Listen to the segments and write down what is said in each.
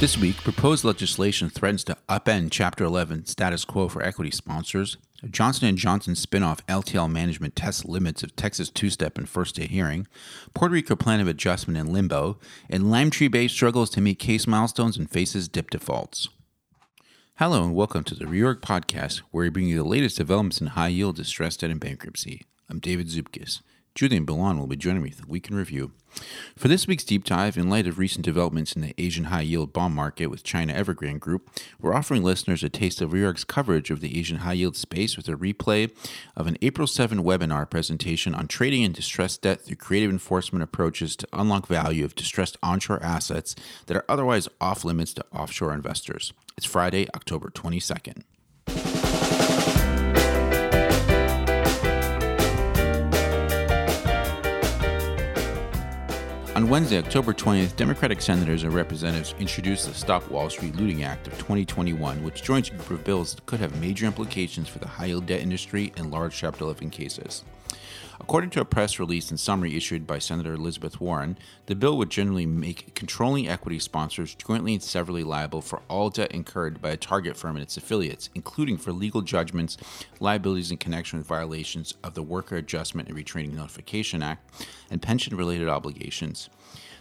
This week, proposed legislation threatens to upend Chapter 11 status quo for equity sponsors. Johnson & Johnson spinoff LTL management tests limits of Texas two-step and first-day hearing. Puerto Rico plan of adjustment in limbo. And Limetree Bay struggles to meet case milestones and faces dip defaults. Hello and welcome to the Reorg Podcast, where we bring you the latest developments in high-yield distressed debt and bankruptcy. I'm David Zupkis. Julian Balan will be joining me for the Week in Review. For this week's deep dive, in light of recent developments in the Asian high yield bond market with China Evergrande Group, we're offering listeners a taste of Reorg's coverage of the Asian high yield space with a replay of an April 7 webinar presentation on trading in distressed debt through creative enforcement approaches to unlock value of distressed onshore assets that are otherwise off limits to offshore investors. It's Friday, October 22nd. On Wednesday, October 20th, Democratic senators and representatives introduced the Stop Wall Street Looting Act of 2021, which joins a group of bills that could have major implications for the high yield debt industry and large Chapter 11 cases. According to a press release and summary issued by Senator Elizabeth Warren, the bill would generally make controlling equity sponsors jointly and severally liable for all debt incurred by a target firm and its affiliates, including for legal judgments, liabilities in connection with violations of the Worker Adjustment and Retraining Notification Act, and pension related obligations.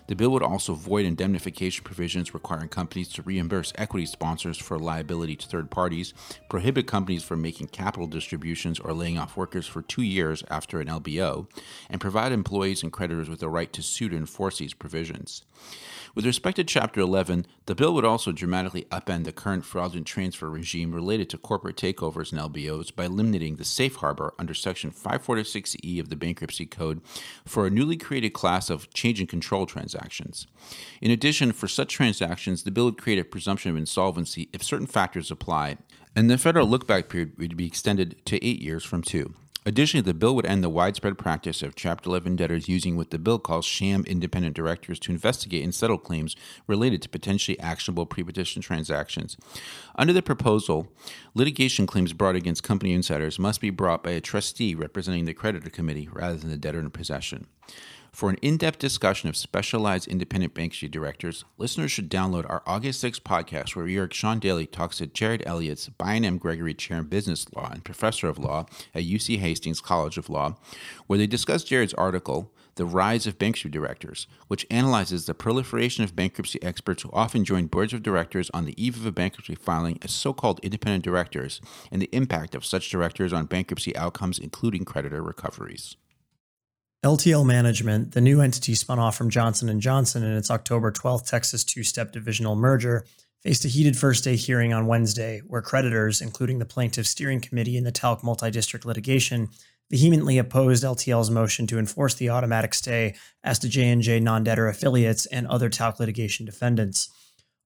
The bill would also void indemnification provisions requiring companies to reimburse equity sponsors for liability to third parties, prohibit companies from making capital distributions or laying off workers for two years after an LBO, and provide employees and creditors with the right to sue to enforce these provisions. With respect to Chapter 11, the bill would also dramatically upend the current fraudulent transfer regime related to corporate takeovers and LBOs by eliminating the safe harbor under Section 546E of the Bankruptcy Code for a newly created class of change in control transactions. In addition, for such transactions, the bill would create a presumption of insolvency if certain factors apply, and the federal lookback period would be extended to eight years from two. Additionally, the bill would end the widespread practice of Chapter 11 debtors using what the bill calls sham independent directors to investigate and settle claims related to potentially actionable prepetition transactions. Under the proposal, litigation claims brought against company insiders must be brought by a trustee representing the creditor committee rather than the debtor in possession. For an in depth discussion of specialized independent bankruptcy directors, listeners should download our August 6 podcast where Eric Sean Daly talks to Jared Ellias Bion M. Gregory Chair in Business Law and Professor of Law at UC Hastings College of Law, where they discuss Jared's article, The Rise of Bankruptcy Directors, which analyzes the proliferation of bankruptcy experts who often join boards of directors on the eve of a bankruptcy filing as so called independent directors and the impact of such directors on bankruptcy outcomes, including creditor recoveries. LTL Management, the new entity spun off from Johnson & Johnson in its October 12th Texas two-step divisional merger, faced a heated first-day hearing on Wednesday where creditors, including the plaintiff's steering committee in the talc multi-district litigation, vehemently opposed LTL's motion to enforce the automatic stay as to J&J non-debtor affiliates and other talc litigation defendants.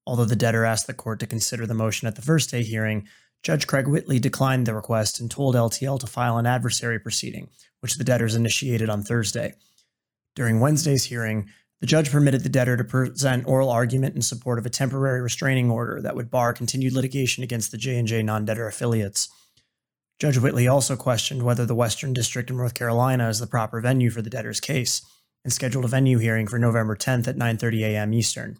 Although the debtor asked the court to consider the motion at the first day hearing, Judge Craig Whitley declined the request and told LTL to file an adversary proceeding, which the debtors initiated on Thursday. During Wednesday's hearing, the judge permitted the debtor to present oral argument in support of a temporary restraining order that would bar continued litigation against the J&J non-debtor affiliates. Judge Whitley also questioned whether the Western District of North Carolina is the proper venue for the debtor's case and scheduled a venue hearing for November 10th at 9:30 a.m. Eastern.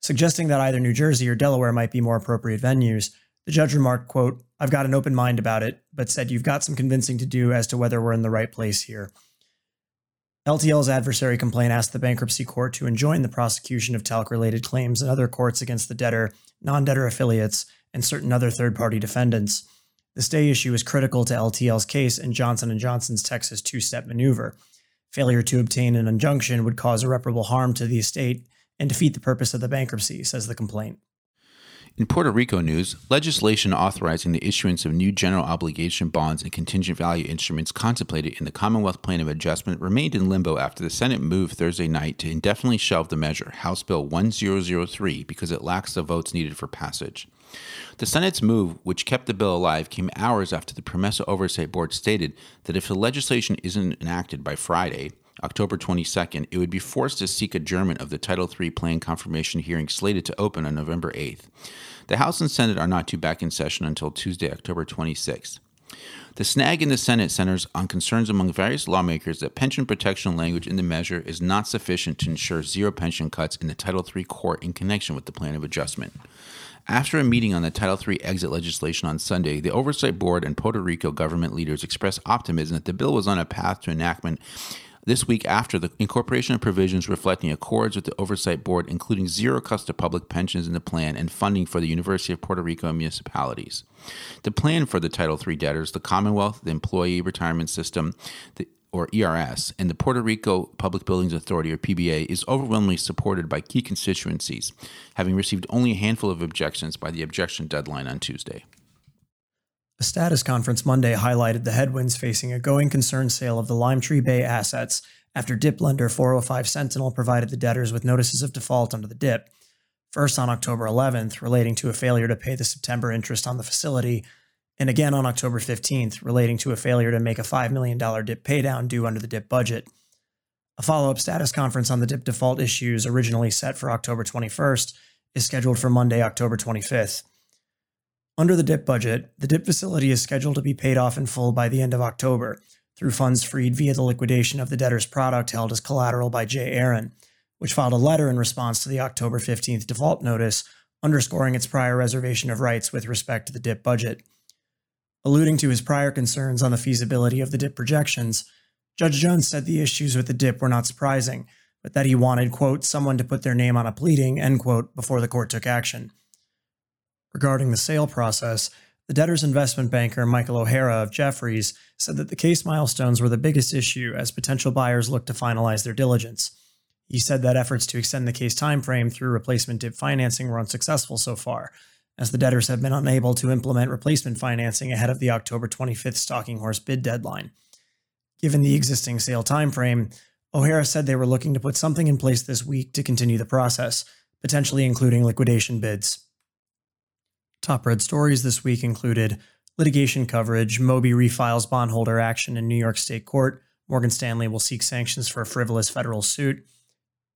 Suggesting that either New Jersey or Delaware might be more appropriate venues, the judge remarked, quote, I've got an open mind about it, but said you've got some convincing to do as to whether we're in the right place here. LTL's adversary complaint asked the bankruptcy court to enjoin the prosecution of talc related claims and other courts against the debtor, non debtor affiliates, and certain other third party defendants. The stay issue is critical to LTL's case and Johnson & Johnson's Texas two-step maneuver. Failure to obtain an injunction would cause irreparable harm to the estate and defeat the purpose of the bankruptcy, says the complaint. In Puerto Rico news, legislation authorizing the issuance of new general obligation bonds and contingent value instruments contemplated in the Commonwealth Plan of Adjustment remained in limbo after the Senate moved Thursday night to indefinitely shelve the measure, House Bill 1003, because it lacks the votes needed for passage. The Senate's move, which kept the bill alive, came hours after the PROMESA Oversight Board stated that if the legislation isn't enacted by Friday, October 22nd, it would be forced to seek adjournment of the Title III plan confirmation hearing slated to open on November 8th. The House and Senate are not due back in session until Tuesday, October 26th. The snag in the Senate centers on concerns among various lawmakers that pension protection language in the measure is not sufficient to ensure zero pension cuts in the Title III court in connection with the plan of adjustment. After a meeting on the Title III exit legislation on Sunday, the Oversight Board and Puerto Rico government leaders expressed optimism that the bill was on a path to enactment this week after the incorporation of provisions reflecting accords with the Oversight Board, including zero cost to public pensions in the plan and funding for the University of Puerto Rico and municipalities. The plan for the Title III debtors, the Commonwealth, the Employee Retirement System, the or ERS, and the Puerto Rico Public Buildings Authority, or PBA, is overwhelmingly supported by key constituencies, having received only a handful of objections by the objection deadline on Tuesday. A status conference Monday highlighted the headwinds facing a going concern sale of the Limetree Bay assets after DIP lender 405 Sentinel provided the debtors with notices of default under the DIP. First on October 11th, relating to a failure to pay the September interest on the facility, and again on October 15th, relating to a failure to make a $5 million DIP paydown due under the DIP budget. A follow up status conference on the DIP default issues, originally set for October 21st, is scheduled for Monday, October 25th. Under the DIP budget, the DIP facility is scheduled to be paid off in full by the end of October through funds freed via the liquidation of the debtor's product held as collateral by J. Aron, which filed a letter in response to the October 15th default notice, underscoring its prior reservation of rights with respect to the DIP budget. Alluding to his prior concerns on the feasibility of the DIP projections, Judge Jones said the issues with the DIP were not surprising, but that he wanted, quote, someone to put their name on a pleading, end quote, before the court took action. Regarding the sale process, the debtor's investment banker, Michael O'Hara of Jefferies, said that the case milestones were the biggest issue as potential buyers looked to finalize their diligence. He said that efforts to extend the case timeframe through replacement DIP financing were unsuccessful so far, as the debtors have been unable to implement replacement financing ahead of the October 25th stalking horse bid deadline. Given the existing sale timeframe, O'Hara said they were looking to put something in place this week to continue the process, potentially including liquidation bids. Top red stories this week included litigation coverage, Moby refiles bondholder action in New York State Court, Morgan Stanley will seek sanctions for a frivolous federal suit.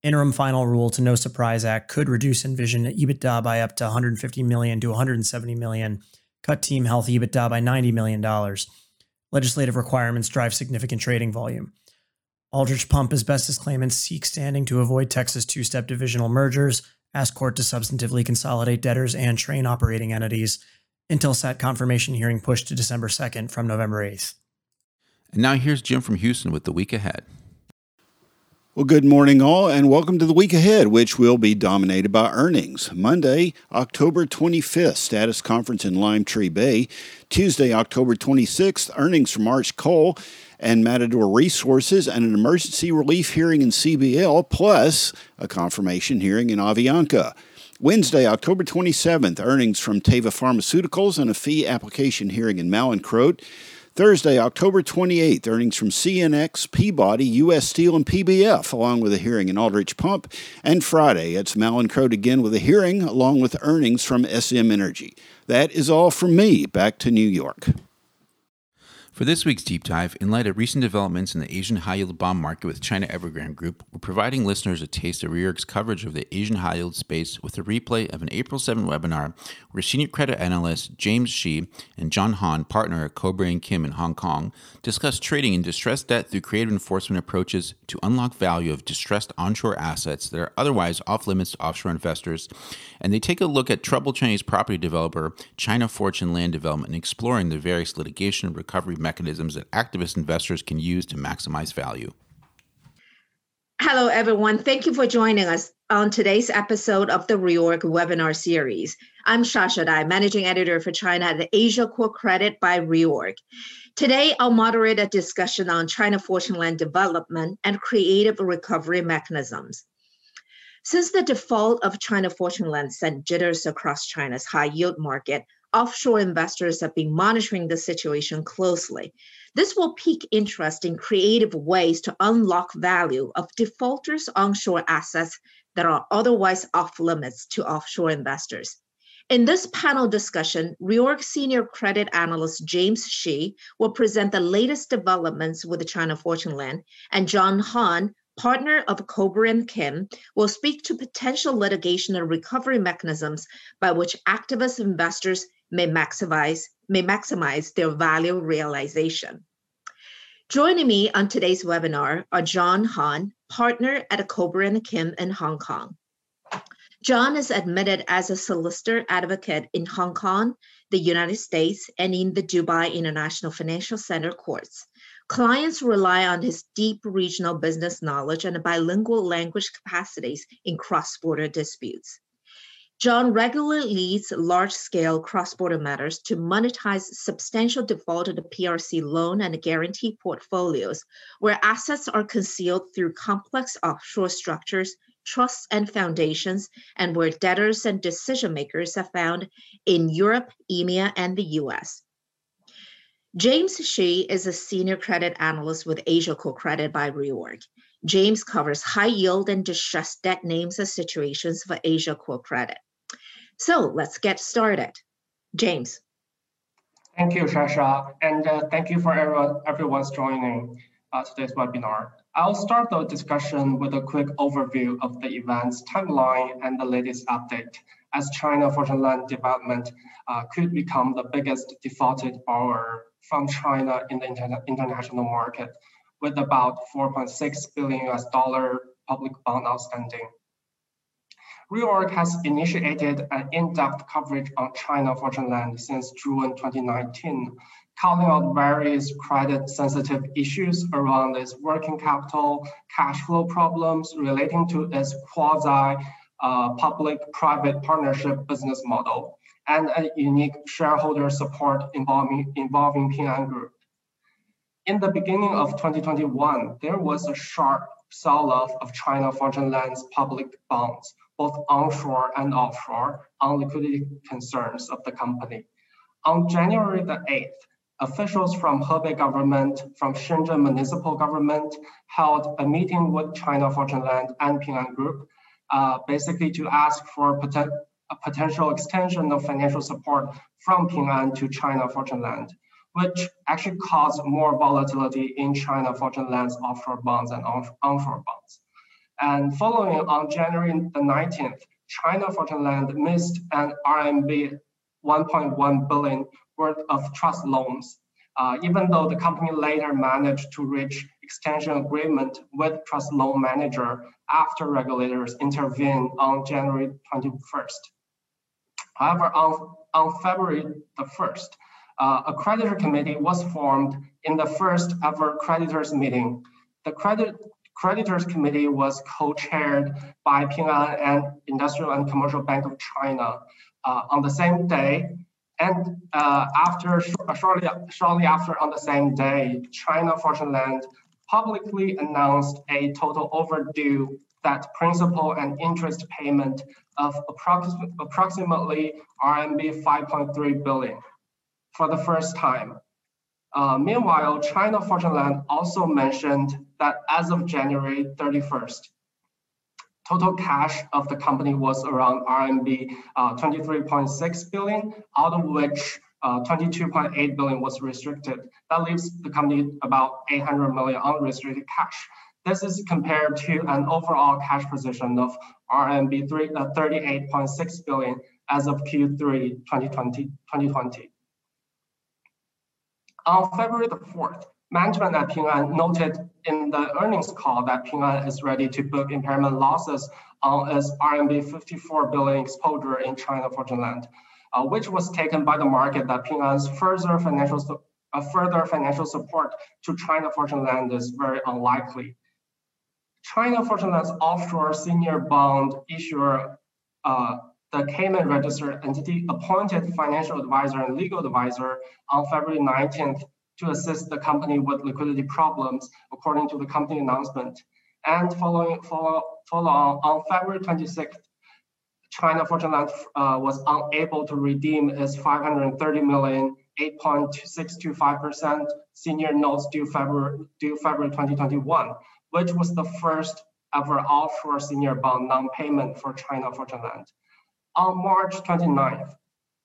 Interim final rule to No Surprise Act could reduce Envision EBITDA by up to 150 million to 170 million, cut Team Health EBITDA by 90 million dollars. Legislative requirements drive significant trading volume. Aldrich Pump asbestos claimants seek standing to avoid Texas two-step divisional mergers ask court to substantively consolidate debtors and Trane operating entities. Intelsat confirmation hearing pushed to December 2nd from November 8th. And now here's Jim from Houston with the week ahead. Well, good morning, all, and welcome to the week ahead, which will be dominated by earnings. Monday, October 25th, status conference in Limetree Bay. Tuesday, October 26th, earnings from Arch Coal and Matador Resources, and an emergency relief hearing in CBL, plus a confirmation hearing in Avianca. Wednesday, October 27th, earnings from Teva Pharmaceuticals and a fee application hearing in Mallinckrodt. Thursday, October 28th, earnings from CNX, Peabody, U.S. Steel, and PBF, along with a hearing in Aldrich Pump. And Friday, it's Mallinckrodt again with a hearing, along with earnings from SM Energy. That is all from me. Back to New York. For this week's deep dive, in light of recent developments in the Asian high yield bond market with China Evergrande Group, we're providing listeners a taste of Reorg's coverage of the Asian high yield space with a replay of an April 7 webinar where senior credit analyst James Shi and John Han, partner at Kobre and Kim in Hong Kong, discuss trading in distressed debt through creative enforcement approaches to unlock value of distressed onshore assets that are otherwise off limits to offshore investors. And they take a look at troubled Chinese property developer China Fortune Land Development and exploring the various litigation and recovery mechanisms that activist investors can use to maximize value. Hello, everyone. Thank you for joining us on today's episode of the Reorg webinar series. I'm Shasha Dai, Managing Editor for China at the Asia Core Credit by Reorg. Today, I'll moderate a discussion on China Fortune Land development and creative recovery mechanisms. Since the default of China Fortune Land sent jitters across China's high yield market, offshore investors have been monitoring the situation closely. This will pique interest in creative ways to unlock value of defaulters' onshore assets that are otherwise off limits to offshore investors. In this panel discussion, Reorg senior credit analyst James Shi will present the latest developments with the China Fortune Land, and John Han partner of Kobre and Kim, will speak to potential litigation and recovery mechanisms by which activist investors may maximize, may maximize their value realization. Joining me on today's webinar are John Han, partner at Kobre and Kim in Hong Kong. John is admitted as a solicitor advocate in Hong Kong, the United States, and in the Dubai International Financial Center courts. Clients rely on his deep regional business knowledge and bilingual language capacities in cross border disputes. John regularly leads large scale cross border matters to monetize substantial defaulted PRC loan and guarantee portfolios, where assets are concealed through complex offshore structures, trusts, and foundations, and where debtors and decision makers are found in Europe, EMEA, and the US. James Shi is a senior credit analyst with Asia Co-Credit by Reorg. James covers high yield and distressed debt names and situations for Asia Co-Credit. So let's get started. James. Thank you, Shasha, and uh, thank you for everyone, everyone's joining uh, today's webinar. I'll start the discussion with a quick overview of the events timeline and the latest update as China Fortune Land Development uh, could become the biggest defaulted borrower from China in the inter international market with about 4.6 billion US dollar public bond outstanding. Reorg has initiated an in-depth coverage on China Fortune Land since June 2019, calling out various credit-sensitive issues around its working capital, cash flow problems relating to its quasi uh, partnership business model, and a unique shareholder support involving, involving Ping An Group. In the beginning of 2021, there was a sharp sell-off of China Fortune Land's public bonds, both onshore and offshore, on liquidity concerns of the company. On January the 8th, officials from Hebei government, from Shenzhen municipal government held a meeting with China Fortune Land and Ping An Group, uh, basically to ask for poten a potential extension of financial support from Ping An to China Fortune Land, which actually caused more volatility in China Fortune Land's offshore bonds and onshore bonds. And following on January the 19th, China Fortune Land missed an RMB 1.1 billion worth of trust loans, uh, even though the company later managed to reach extension agreement with trust loan manager after regulators intervened on January 21st. However, on, on February the 1st, uh, a creditor committee was formed in the first ever creditors meeting. The credit Creditors Committee was co-chaired by Ping An and Industrial and Commercial Bank of China uh, on the same day. And uh, after shortly, shortly after on the same day, China Fortune Land publicly announced a total overdue that principal and interest payment of approximately RMB 5.3 billion for the first time. Uh, meanwhile, China Fortune Land also mentioned that as of January 31st, total cash of the company was around RMB uh, 23.6 billion, out of which uh, 22.8 billion was restricted. That leaves the company about 800 million unrestricted cash. This is compared to an overall cash position of RMB 3, uh, 38.6 billion as of Q3 2020. 2020. On February the 4th, management at Ping An noted in the earnings call that Ping An is ready to book impairment losses on its RMB 54 billion exposure in China Fortune Land, uh, which was taken by the market that Ping An's further financial uh, further financial support to China Fortune Land is very unlikely. China Fortune Land's offshore senior bond issuer, uh, the Cayman registered entity, appointed financial advisor and legal advisor on February 19th to assist the company with liquidity problems, according to the company announcement. And following follow, follow on, on February 26th, China Fortune Land uh, was unable to redeem its 530 million 8.625% senior notes due February, due February 2021 which was the first ever offshore senior bond non-payment for China Fortune Land. On March 29th,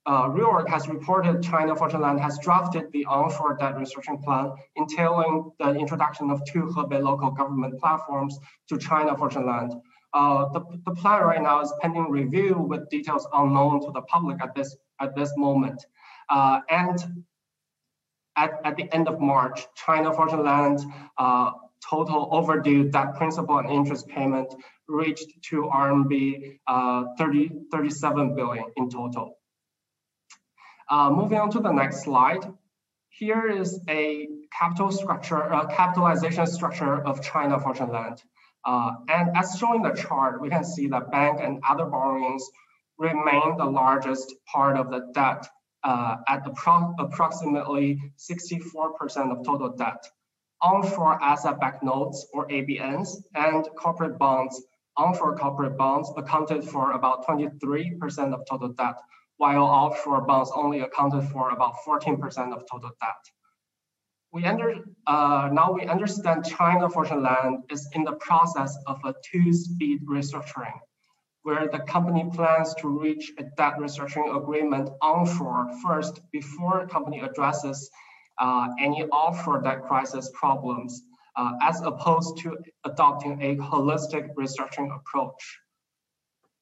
uh, Reorg has reported China Fortune Land has drafted the onshore debt restructuring plan, entailing the introduction of two Hebei local government platforms to China Fortune Land. Uh, the, the plan right now is pending review with details unknown to the public at this at this moment. Uh, and at, at the end of March, China Fortune Land uh, total overdue debt principal and interest payment reached to RMB uh, 30, 37 billion in total. Uh, moving on to the next slide. Here is a capital structure, uh, capitalization structure of China Fortune Land. Uh, and as shown in the chart, we can see that bank and other borrowings remain the largest part of the debt uh, at appro approximately 64% of total debt. Onshore asset-backed notes or ABNs and corporate bonds, onshore corporate bonds accounted for about 23% of total debt, while offshore bonds only accounted for about 14% of total debt. We under, uh, now we understand China Fortune Land is in the process of a two-speed restructuring where the company plans to reach a debt restructuring agreement onshore first before the company addresses uh, any offshore debt crisis problems, uh, as opposed to adopting a holistic restructuring approach.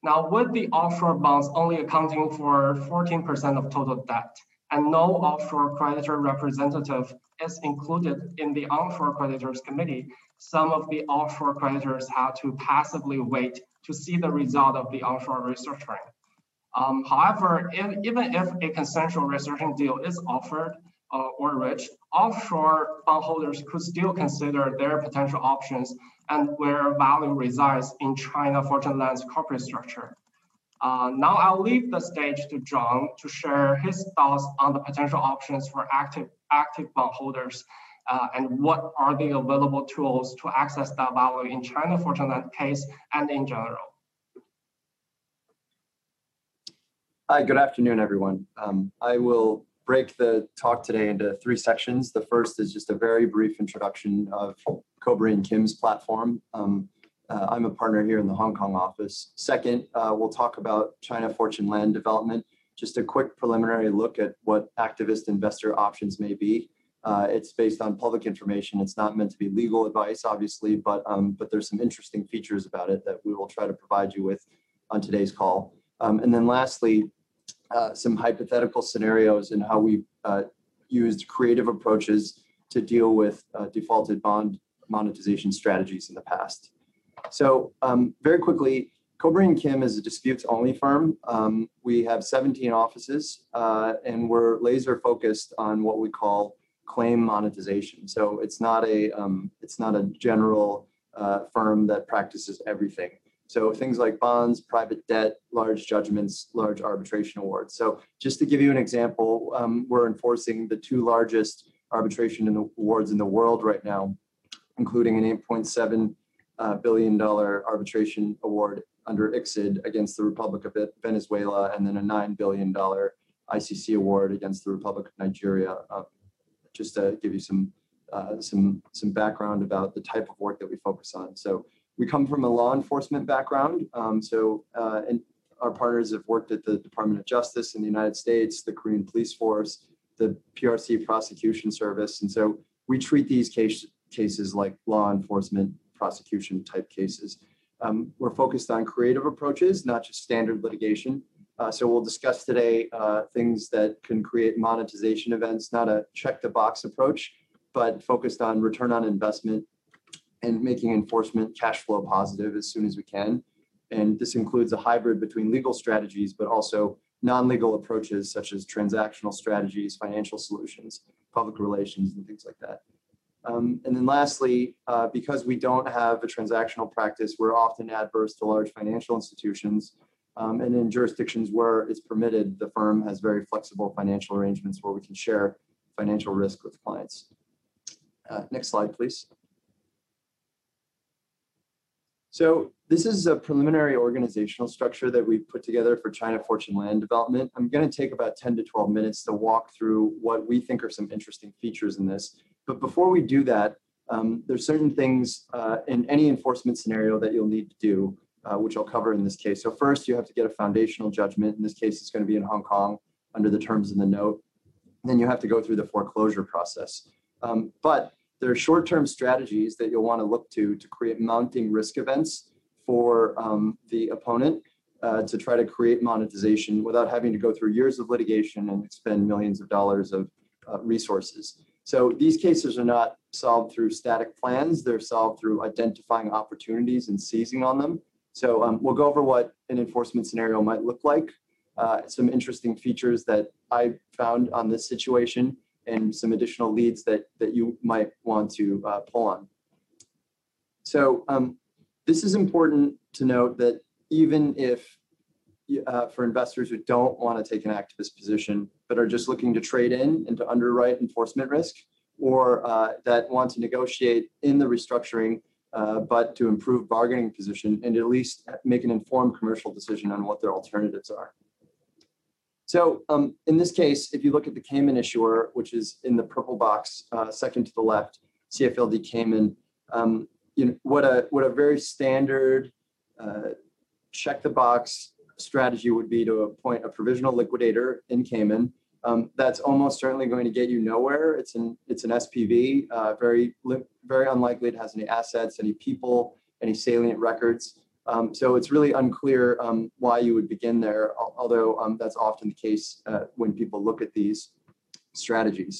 Now, with the offshore bonds only accounting for 14% of total debt, and no offshore creditor representative is included in the onshore creditors committee, some of the offshore creditors have to passively wait to see the result of the onshore restructuring. Um, however, if, even if a consensual restructuring deal is offered uh, or rich, offshore bondholders could still consider their potential options and where value resides in China Fortune Land's corporate structure. Uh, now I'll leave the stage to John to share his thoughts on the potential options for active, active bondholders uh, and what are the available tools to access that value in China Fortune Land case and in general? Hi, good afternoon, everyone. Um, I will break the talk today into three sections. The first is just a very brief introduction of Kobre and Kim's platform. Um, uh, I'm a partner here in the Hong Kong office. Second, uh, we'll talk about China Fortune Land development, just a quick preliminary look at what activist investor options may be. Uh, it's based on public information. It's not meant to be legal advice, obviously, but um, but there's some interesting features about it that we will try to provide you with on today's call. Um, and then lastly, uh, some hypothetical scenarios and how we uh, used creative approaches to deal with uh, defaulted bond monetization strategies in the past. So um, very quickly, Kobre and Kim is a disputes only firm. Um, we have 17 offices uh, and we're laser focused on what we call claim monetization. So it's not a um, it's not a general uh, firm that practices everything. So things like bonds, private debt, large judgments, large arbitration awards. So just to give you an example, um, we're enforcing the two largest arbitration awards in the world right now, including an 8.7 uh, billion dollar arbitration award under ICSID against the Republic of Venezuela, and then a nine billion dollar ICC award against the Republic of Nigeria. Uh, just to give you some uh, some some background about the type of work that we focus on. So we come from a law enforcement background. Um, so uh, and our partners have worked at the Department of Justice in the United States, the Korean Police Force, the PRC Prosecution Service, and so we treat these case, cases like law enforcement prosecution type cases. Um, we're focused on creative approaches, not just standard litigation. Uh, so we'll discuss today uh, things that can create monetization events, not a check the box approach, but focused on return on investment and making enforcement cash flow positive as soon as we can. And this includes a hybrid between legal strategies, but also non-legal approaches such as transactional strategies, financial solutions, public relations, and things like that. Um, and then lastly, uh, because we don't have a transactional practice, we're often adverse to large financial institutions um, and in jurisdictions where it's permitted, the firm has very flexible financial arrangements where we can share financial risk with clients. Uh, next slide, please. So this is a preliminary organizational structure that we've put together for China Fortune Land Development. I'm going to take about 10 to 12 minutes to walk through what we think are some interesting features in this. But before we do that, um, there's certain things uh, in any enforcement scenario that you'll need to do uh, which I'll cover in this case. So first, you have to get a foundational judgment. In this case, it's going to be in Hong Kong under the terms in the note. Then you have to go through the foreclosure process. Um, but there are short-term strategies that you'll want to look to to create mounting risk events for um, the opponent. uh, to try to create monetization without having to go through years of litigation and expend millions of dollars of uh, resources. So these cases are not solved through static plans. They're solved through identifying opportunities and seizing on them. So um, we'll go over what an enforcement scenario might look like, uh, some interesting features that I found on this situation, and some additional leads that, that you might want to uh, pull on. So um, this is important to note that even if uh, for investors who don't want to take an activist position, but are just looking to trade in and to underwrite enforcement risk, or uh, that want to negotiate in the restructuring, uh, but to improve bargaining position and at least make an informed commercial decision on what their alternatives are. So um, in this case, if you look at the Cayman issuer, which is in the purple box, uh, second to the left, CFLD Cayman, um, you know, what a what a very standard uh, check the box strategy would be to appoint a provisional liquidator in Cayman. Um, that's almost certainly going to get you nowhere. It's an it's an SPV, uh, very very unlikely it has any assets, any people, any salient records. Um, so it's really unclear um, why you would begin there, although um, that's often the case uh, when people look at these strategies.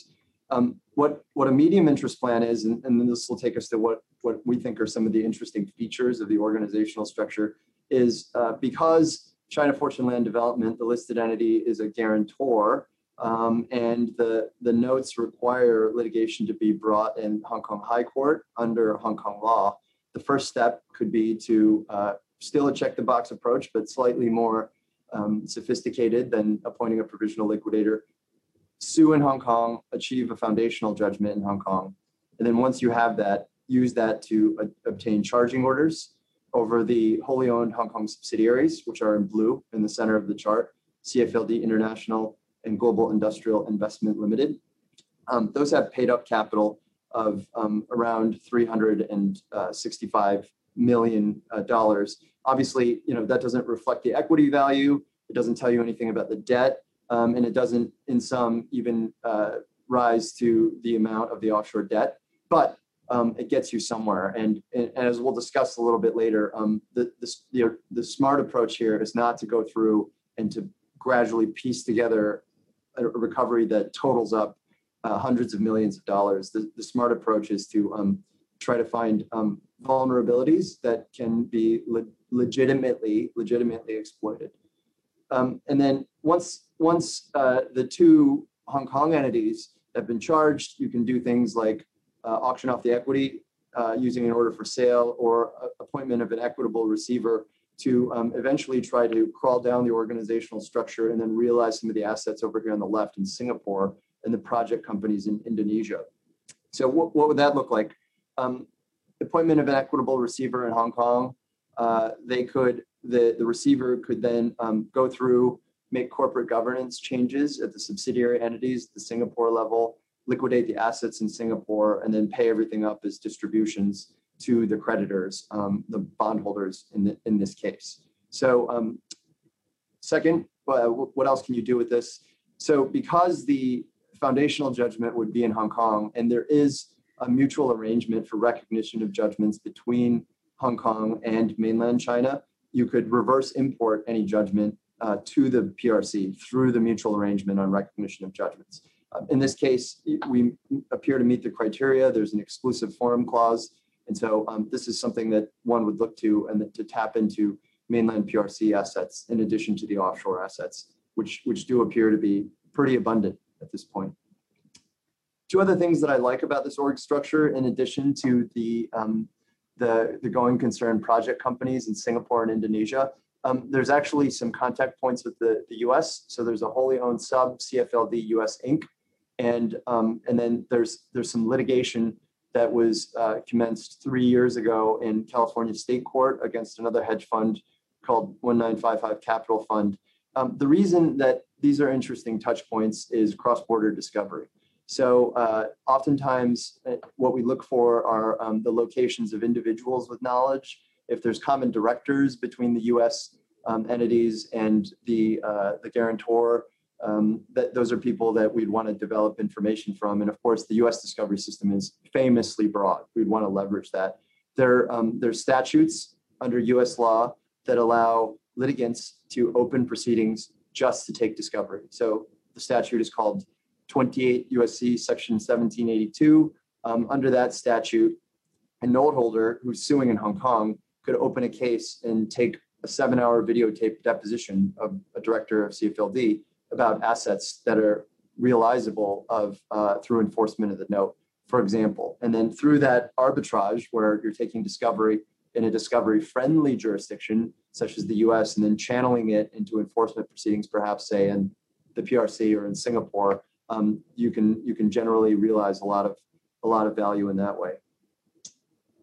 Um, what what a medium interest plan is, and, and then this will take us to what what we think are some of the interesting features of the organizational structure, is uh, because China Fortune Land Development, the listed entity, is a guarantor, um, and the, the notes require litigation to be brought in Hong Kong High Court under Hong Kong law. The first step could be to uh, still a check the box approach, but slightly more um, sophisticated than appointing a provisional liquidator. Sue in Hong Kong, achieve a foundational judgment in Hong Kong. And then once you have that, use that to uh, obtain charging orders over the wholly owned Hong Kong subsidiaries, which are in blue in the center of the chart, CFLD International and Global Industrial Investment Limited. Um, those have paid up capital of um, around 365 million uh, dollars. Obviously, you know that doesn't reflect the equity value. It doesn't tell you anything about the debt, um, and it doesn't, in some, even uh, rise to the amount of the offshore debt. But um, it gets you somewhere. And, and, as we'll discuss a little bit later, um, the, the, the smart approach here is not to go through and to gradually piece together a recovery that totals up uh, hundreds of millions of dollars. The, the smart approach is to um, try to find um, vulnerabilities that can be le- legitimately legitimately exploited. Um, and then once once uh, the two Hong Kong entities have been charged, you can do things like uh, auction off the equity uh, using an order for sale or appointment of an equitable receiver to um, eventually try to crawl down the organizational structure and then realize some of the assets over here on the left in Singapore and the project companies in Indonesia. So what, what would that look like? Um, appointment of an equitable receiver in Hong Kong. Uh, they could, the, the receiver could then um, go through, make corporate governance changes at the subsidiary entities, at the Singapore level, liquidate the assets in Singapore, and then pay everything up as distributions to the creditors, um, the bondholders in, the, in this case. So um, second, uh, what else can you do with this? So because the foundational judgment would be in Hong Kong, and there is a mutual arrangement for recognition of judgments between Hong Kong and mainland China, you could reverse import any judgment uh, to the PRC through the mutual arrangement on recognition of judgments. Uh, in this case, we appear to meet the criteria. There's an exclusive forum clause. And so um, this is something that one would look to and to tap into mainland PRC assets in addition to the offshore assets, which, which do appear to be pretty abundant at this point. Two other things that I like about this org structure, in addition to the, um, the, the going concern project companies in Singapore and Indonesia, um, there's actually some contact points with the, the US. So there's a wholly owned sub, CFLD US Inc., and um, and then there's there's some litigation that was uh, commenced three years ago in California State Court against another hedge fund called 1955 Capital Fund. Um, the reason that these are interesting touch points is cross-border discovery. So uh, oftentimes uh, what we look for are um, the locations of individuals with knowledge. If there's common directors between the US um, entities and the, uh, the guarantor, um, that those are people that we'd want to develop information from. And of course, the U.S. discovery system is famously broad. We'd want to leverage that. There, um, there's statutes under U.S. law that allow litigants to open proceedings just to take discovery. So the statute is called 28 USC section 1782. Um, under that statute, a note holder who's suing in Hong Kong could open a case and take a seven hour videotape deposition of a director of CFLD about assets that are realizable of uh, through enforcement of the note, for example. And then through that arbitrage where you're taking discovery in a discovery friendly jurisdiction, such as the US, and then channeling it into enforcement proceedings, perhaps say in the PRC or in Singapore, um, you can you can generally realize a lot of a lot of value in that way.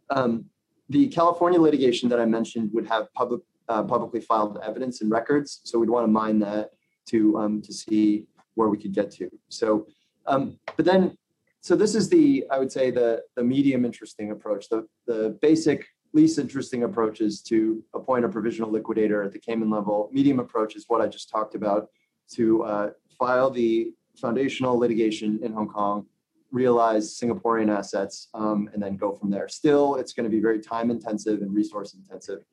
Um, the California litigation that I mentioned would have public uh, publicly filed evidence and records, so we'd want to mine that to um, to see where we could get to. So, um, but then, so this is the I would say the the medium interesting approach. The the basic least interesting approach is to appoint a provisional liquidator at the Cayman level. Medium approach is what I just talked about to uh, file the foundational litigation in Hong Kong, realize Singaporean assets, um, and then go from there. Still, it's going to be very time intensive and resource intensive.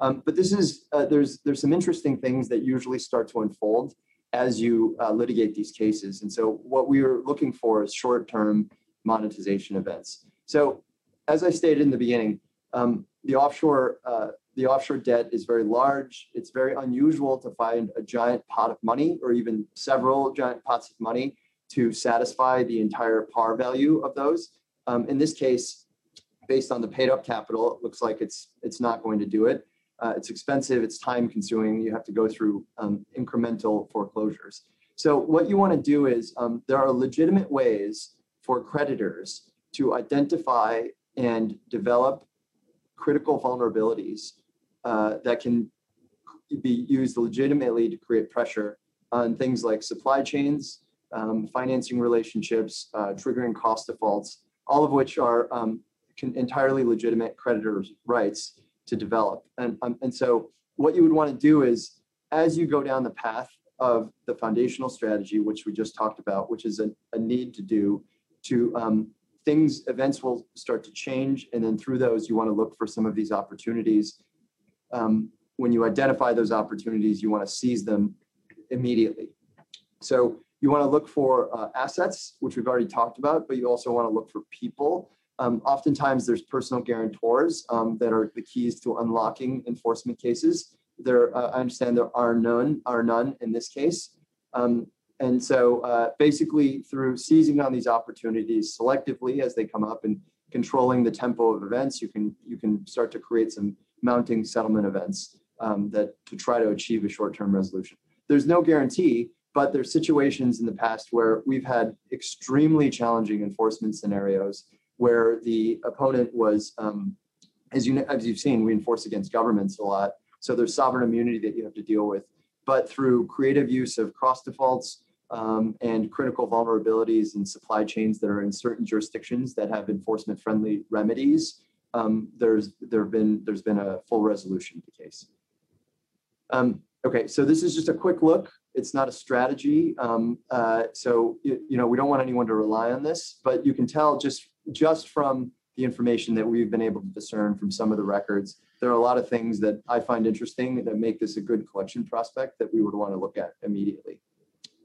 Um, but this is uh, there's there's some interesting things that usually start to unfold as you uh, litigate these cases. And so what we are looking for is short-term monetization events. So as I stated in the beginning, um, the offshore uh, the offshore debt is very large. It's very unusual to find a giant pot of money or even several giant pots of money to satisfy the entire par value of those. Um, in this case, based on the paid up capital, it looks like it's it's not going to do it. Uh, it's expensive. It's time consuming. You have to go through um, incremental foreclosures. So what you want to do is um, there are legitimate ways for creditors to identify and develop critical vulnerabilities uh, that can be used legitimately to create pressure on things like supply chains, um, financing relationships, uh, triggering cross defaults, all of which are um, entirely legitimate creditors' rights to develop. And, um, and so what you would want to do is, as you go down the path of the foundational strategy, which we just talked about, which is a, a need to do to um, things, events will start to change. And then through those, you want to look for some of these opportunities. Um, when you identify those opportunities, you want to seize them immediately. So you want to look for uh, assets, which we've already talked about, but you also want to look for people. Um, oftentimes, there's personal guarantors um, that are the keys to unlocking enforcement cases. There, uh, I understand there are none, are none in this case. And so uh, basically through seizing on these opportunities selectively as they come up and controlling the tempo of events, you can you can start to create some mounting settlement events um, that to try to achieve a short-term resolution. There's no guarantee, but there's situations in the past where we've had extremely challenging enforcement scenarios where the opponent was, um, as you as you've seen, we enforce against governments a lot. So there's sovereign immunity that you have to deal with. But through creative use of cross defaults, um, and critical vulnerabilities in supply chains that are in certain jurisdictions that have enforcement friendly remedies, um, there's there have been there's been a full resolution of the case. Um, okay, so this is just a quick look. It's not a strategy, um, uh, so you, you know we don't want anyone to rely on this, but you can tell just just from the information that we've been able to discern from some of the records, there are a lot of things that I find interesting that make this a good collection prospect that we would want to look at immediately.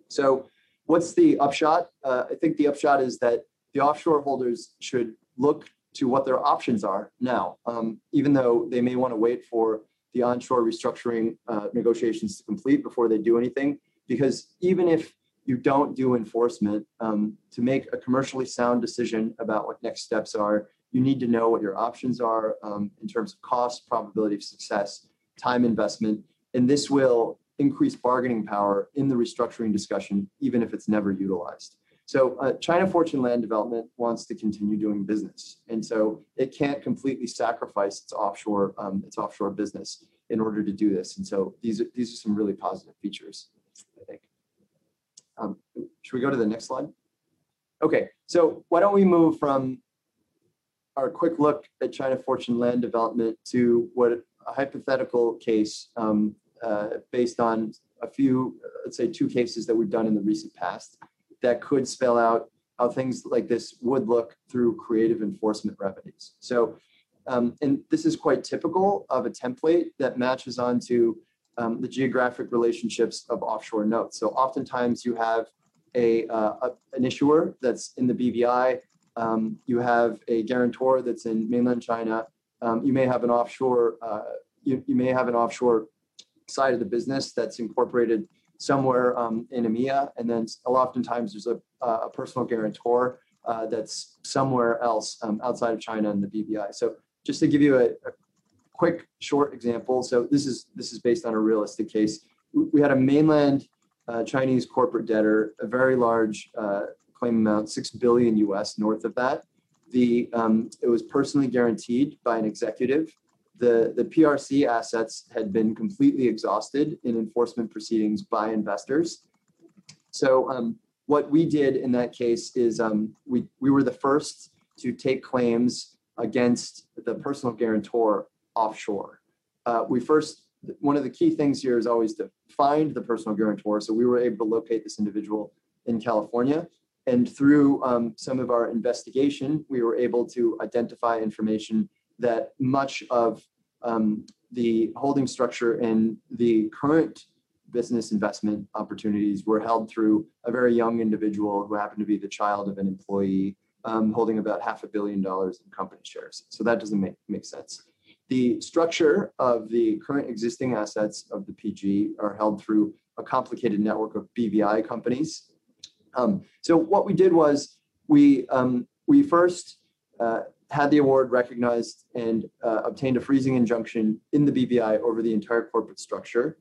So what's the upshot? Uh, I think the upshot is that the offshore holders should look to what their options are now, um, even though they may want to wait for the onshore restructuring uh, negotiations to complete before they do anything. Because even if you don't do enforcement, um, to make a commercially sound decision about what next steps are, you need to know what your options are um, in terms of cost, probability of success, time investment, and this will increased bargaining power in the restructuring discussion, even if it's never utilized. So uh, China Fortune Land Development wants to continue doing business, and so it can't completely sacrifice its offshore um, its offshore business in order to do this. And so these are these are some really positive features, I think. Um, should we go to the next slide? Okay, so why don't we move from our quick look at China Fortune Land Development to what a hypothetical case um, based on a few, let's say, two cases that we've done in the recent past that could spell out how things like this would look through creative enforcement remedies. So, um, and this is quite typical of a template that matches onto um, the geographic relationships of offshore notes. So oftentimes you have a, uh, a an issuer that's in the BVI, um, you have a guarantor that's in mainland China, um, you may have an offshore, uh, you, you may have an offshore side of the business that's incorporated somewhere um, in EMEA, and then oftentimes there's a, a personal guarantor uh, that's somewhere else um, outside of China and the BVI. So just to give you a, a, quick short example, so this is this is based on a realistic case. We had a mainland uh, Chinese corporate debtor, a very large uh, claim amount, six billion US, north of that. The um, it was personally guaranteed by an executive. The the PRC assets had been completely exhausted in enforcement proceedings by investors. So um, what we did in that case is um, we we were the first to take claims against the personal guarantor offshore. Uh, we first one of the key things here is always to find the personal guarantor. So we were able to locate this individual in California. And through um, some of our investigation, we were able to identify information that much of um, the holding structure and the current business investment opportunities were held through a very young individual who happened to be the child of an employee um, holding about half a billion dollars in company shares. So that doesn't make, make sense. The structure of the current existing assets of the PG are held through a complicated network of BVI companies um, so what we did was we um, we first uh, had the award recognized and uh, obtained a freezing injunction in the BVI over the entire corporate structure.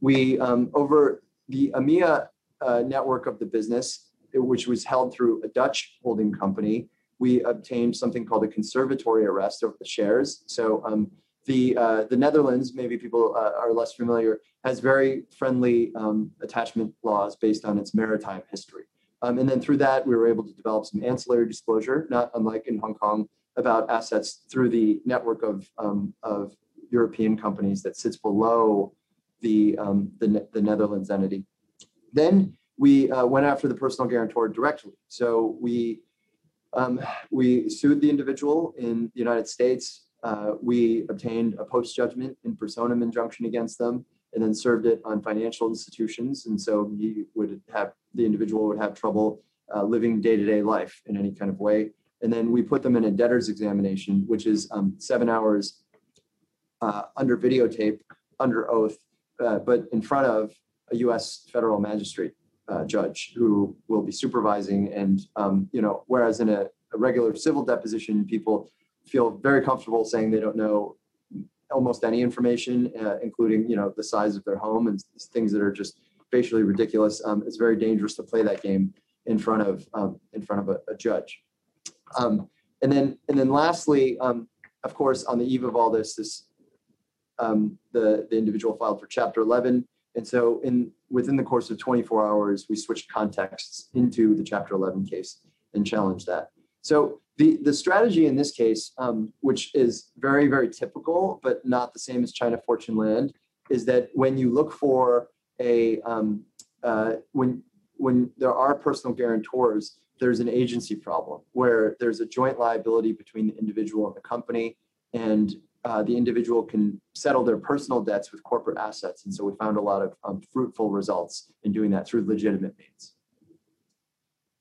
We um, over the EMEA uh, network of the business, which was held through a Dutch holding company. We obtained something called a conservatory arrest of the shares. So um, the uh, the Netherlands, maybe people uh, are less familiar, has very friendly um, attachment laws based on its maritime history. Um, and then through that, we were able to develop some ancillary disclosure, not unlike in Hong Kong, about assets through the network of, um, of European companies that sits below the, um, the, the, Netherlands entity. Then we uh, went after the personal guarantor directly. So we, um, we sued the individual in the United States. Uh, we obtained a post judgment in personam injunction against them and then served it on financial institutions. And so he would have, the individual would have trouble uh, living day-to-day life in any kind of way. And then we put them in a debtor's examination, which is um, seven hours uh, under videotape, under oath, uh, but in front of a U.S. federal magistrate uh, judge who will be supervising. And um, you know, whereas in a, a regular civil deposition, people feel very comfortable saying they don't know almost any information, uh, including you know the size of their home and things that are just facially ridiculous. Um, it's very dangerous to play that game in front of um, in front of a, a judge. Um, and then and then lastly, um, of course, on the eve of all this, this um, the the individual filed for Chapter 11, and so in within the course of 24 hours, we switched contexts into the Chapter 11 case and challenged that. So the, the strategy in this case, um, which is very, very typical, but not the same as China Fortune Land, is that when you look for a, um, uh, when, when there are personal guarantors, there's an agency problem where there's a joint liability between the individual and the company, and uh, the individual can settle their personal debts with corporate assets. And so we found a lot of um, fruitful results in doing that through legitimate means.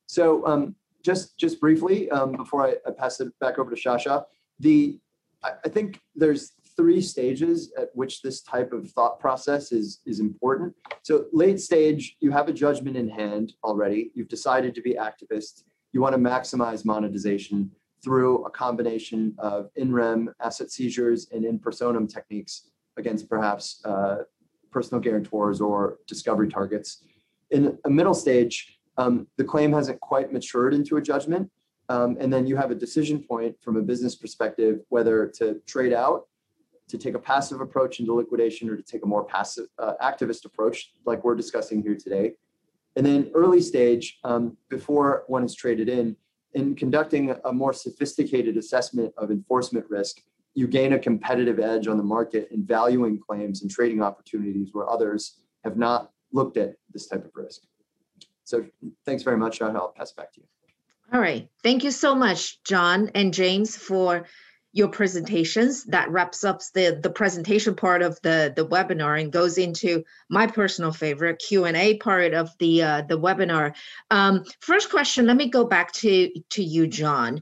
So um, just just briefly um, before I, I, pass it back over to Shasha, the I, I think there's three stages at which this type of thought process is is important. So late stage, you have a judgment in hand already. You've decided to be activist. You want to maximize monetization through a combination of in rem asset seizures and in personam techniques against perhaps uh, personal guarantors or discovery targets. In a middle stage, um, the claim hasn't quite matured into a judgment. Um, and then you have a decision point from a business perspective whether to trade out, to take a passive approach into liquidation, or to take a more passive uh, activist approach, like we're discussing here today. And then early stage, um, before one is traded in, in conducting a more sophisticated assessment of enforcement risk, you gain a competitive edge on the market in valuing claims and trading opportunities where others have not looked at this type of risk. So thanks very much. I'll pass back to you. All right. Thank you so much, John and James, for your presentations. That wraps up the, the presentation part of the, the webinar and goes into my personal favorite Q&A part of the, uh, the webinar. Um, first question, let me go back to, to you, John.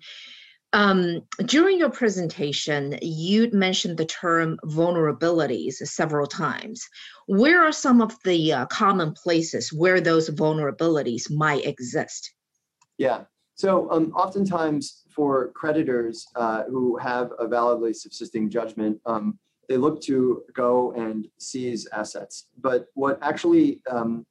Um, during your presentation, you mentioned the term vulnerabilities several times. Where are some of the uh, common places where those vulnerabilities might exist? Yeah, so um, oftentimes for creditors uh, who have a validly subsisting judgment, um, they look to go and seize assets. But what actually um,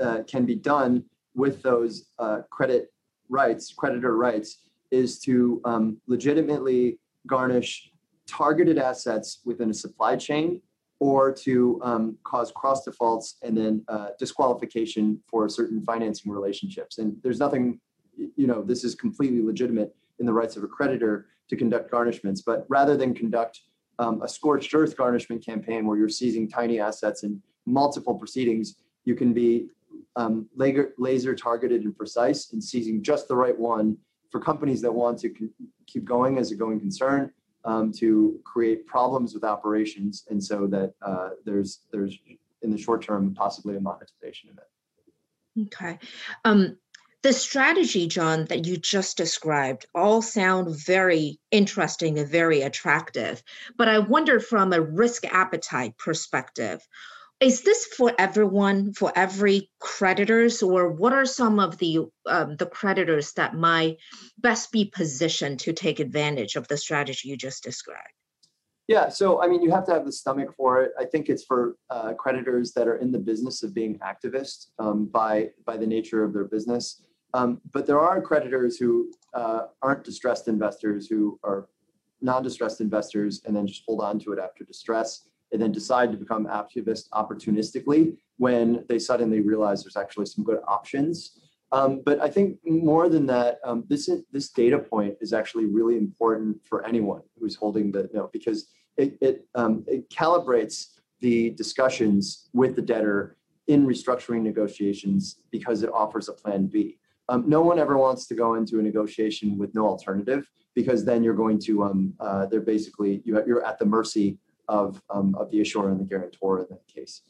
uh, can be done with those uh, credit rights, creditor rights, is to um, legitimately garnish targeted assets within a supply chain or to um, cause cross defaults and then uh, disqualification for certain financing relationships. And there's nothing, you know, this is completely legitimate in the rights of a creditor to conduct garnishments. But rather than conduct um, a scorched earth garnishment campaign where you're seizing tiny assets in multiple proceedings, you can be um, laser, laser targeted and precise in seizing just the right one for companies that want to keep going as a going concern um, to create problems with operations. And so that uh, there's there's in the short term possibly a monetization of it. Okay. Um, the strategy, John, that you just described all sound very interesting and very attractive. But I wonder from a risk appetite perspective, is this for everyone, for every creditors, or what are some of the um, the creditors that might best be positioned to take advantage of the strategy you just described? Yeah, so I mean, you have to have the stomach for it. I think it's for uh, creditors that are in the business of being activists um, by by the nature of their business. Um, but there are creditors who uh, aren't distressed investors who are non-distressed investors and then just hold on to it after distress and then decide to become activist opportunistically when they suddenly realize there's actually some good options. Um, but I think more than that, um, this this data point is actually really important for anyone who's holding the note because it it, um, it calibrates the discussions with the debtor in restructuring negotiations because it offers a plan B. Um, no one ever wants to go into a negotiation with no alternative because then you're going to um, uh, they're basically you, you're at the mercy of um, of the issuer and the guarantor in that case.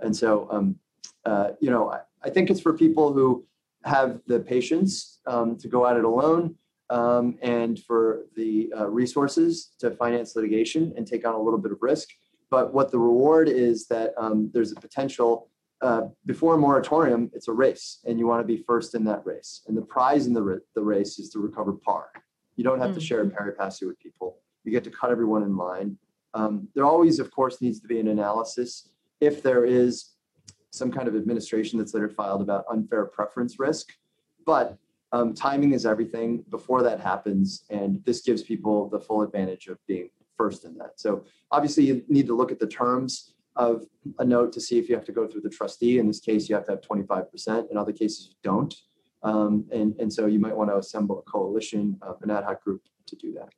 And so um, uh, you know I, I, think it's for people who have the patience um, to go at it alone um, and for the uh, resources to finance litigation and take on a little bit of risk. But what the reward is that there's a potential uh, before a moratorium, it's a race, and you want to be first in that race. And the prize in the, the race is to recover par. You don't have mm-hmm. to share a pari passu with people. You get to cut everyone in line. Um, there always, of course, needs to be an analysis if there is some kind of administration that's later filed about unfair preference risk. But um, timing is everything before that happens, and this gives people the full advantage of being first in that. So obviously, you need to look at the terms of a note to see if you have to go through the trustee. In this case, you have to have 25%. In other cases, you don't. Um, and, and so you might want to assemble a coalition, of an ad hoc group to do that.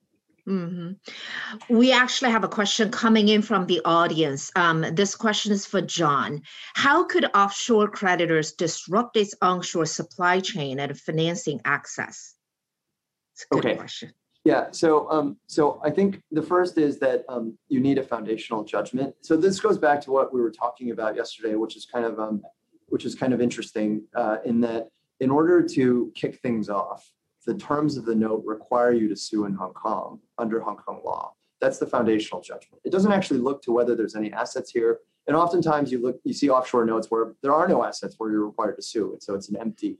Mm-hmm. We actually have a question coming in from the audience. Um, this question is for John. How could offshore creditors disrupt its onshore supply chain and financing access? It's a good okay. question. Yeah, so um, so I think the first is that um, you need a foundational judgment. So this goes back to what we were talking about yesterday, which is kind of um, which is kind of interesting uh, in that in order to kick things off, the terms of the note require you to sue in Hong Kong under Hong Kong law. That's the foundational judgment. It doesn't actually look to whether there's any assets here. And oftentimes you look, you see offshore notes where there are no assets where you're required to sue. And so it's an empty,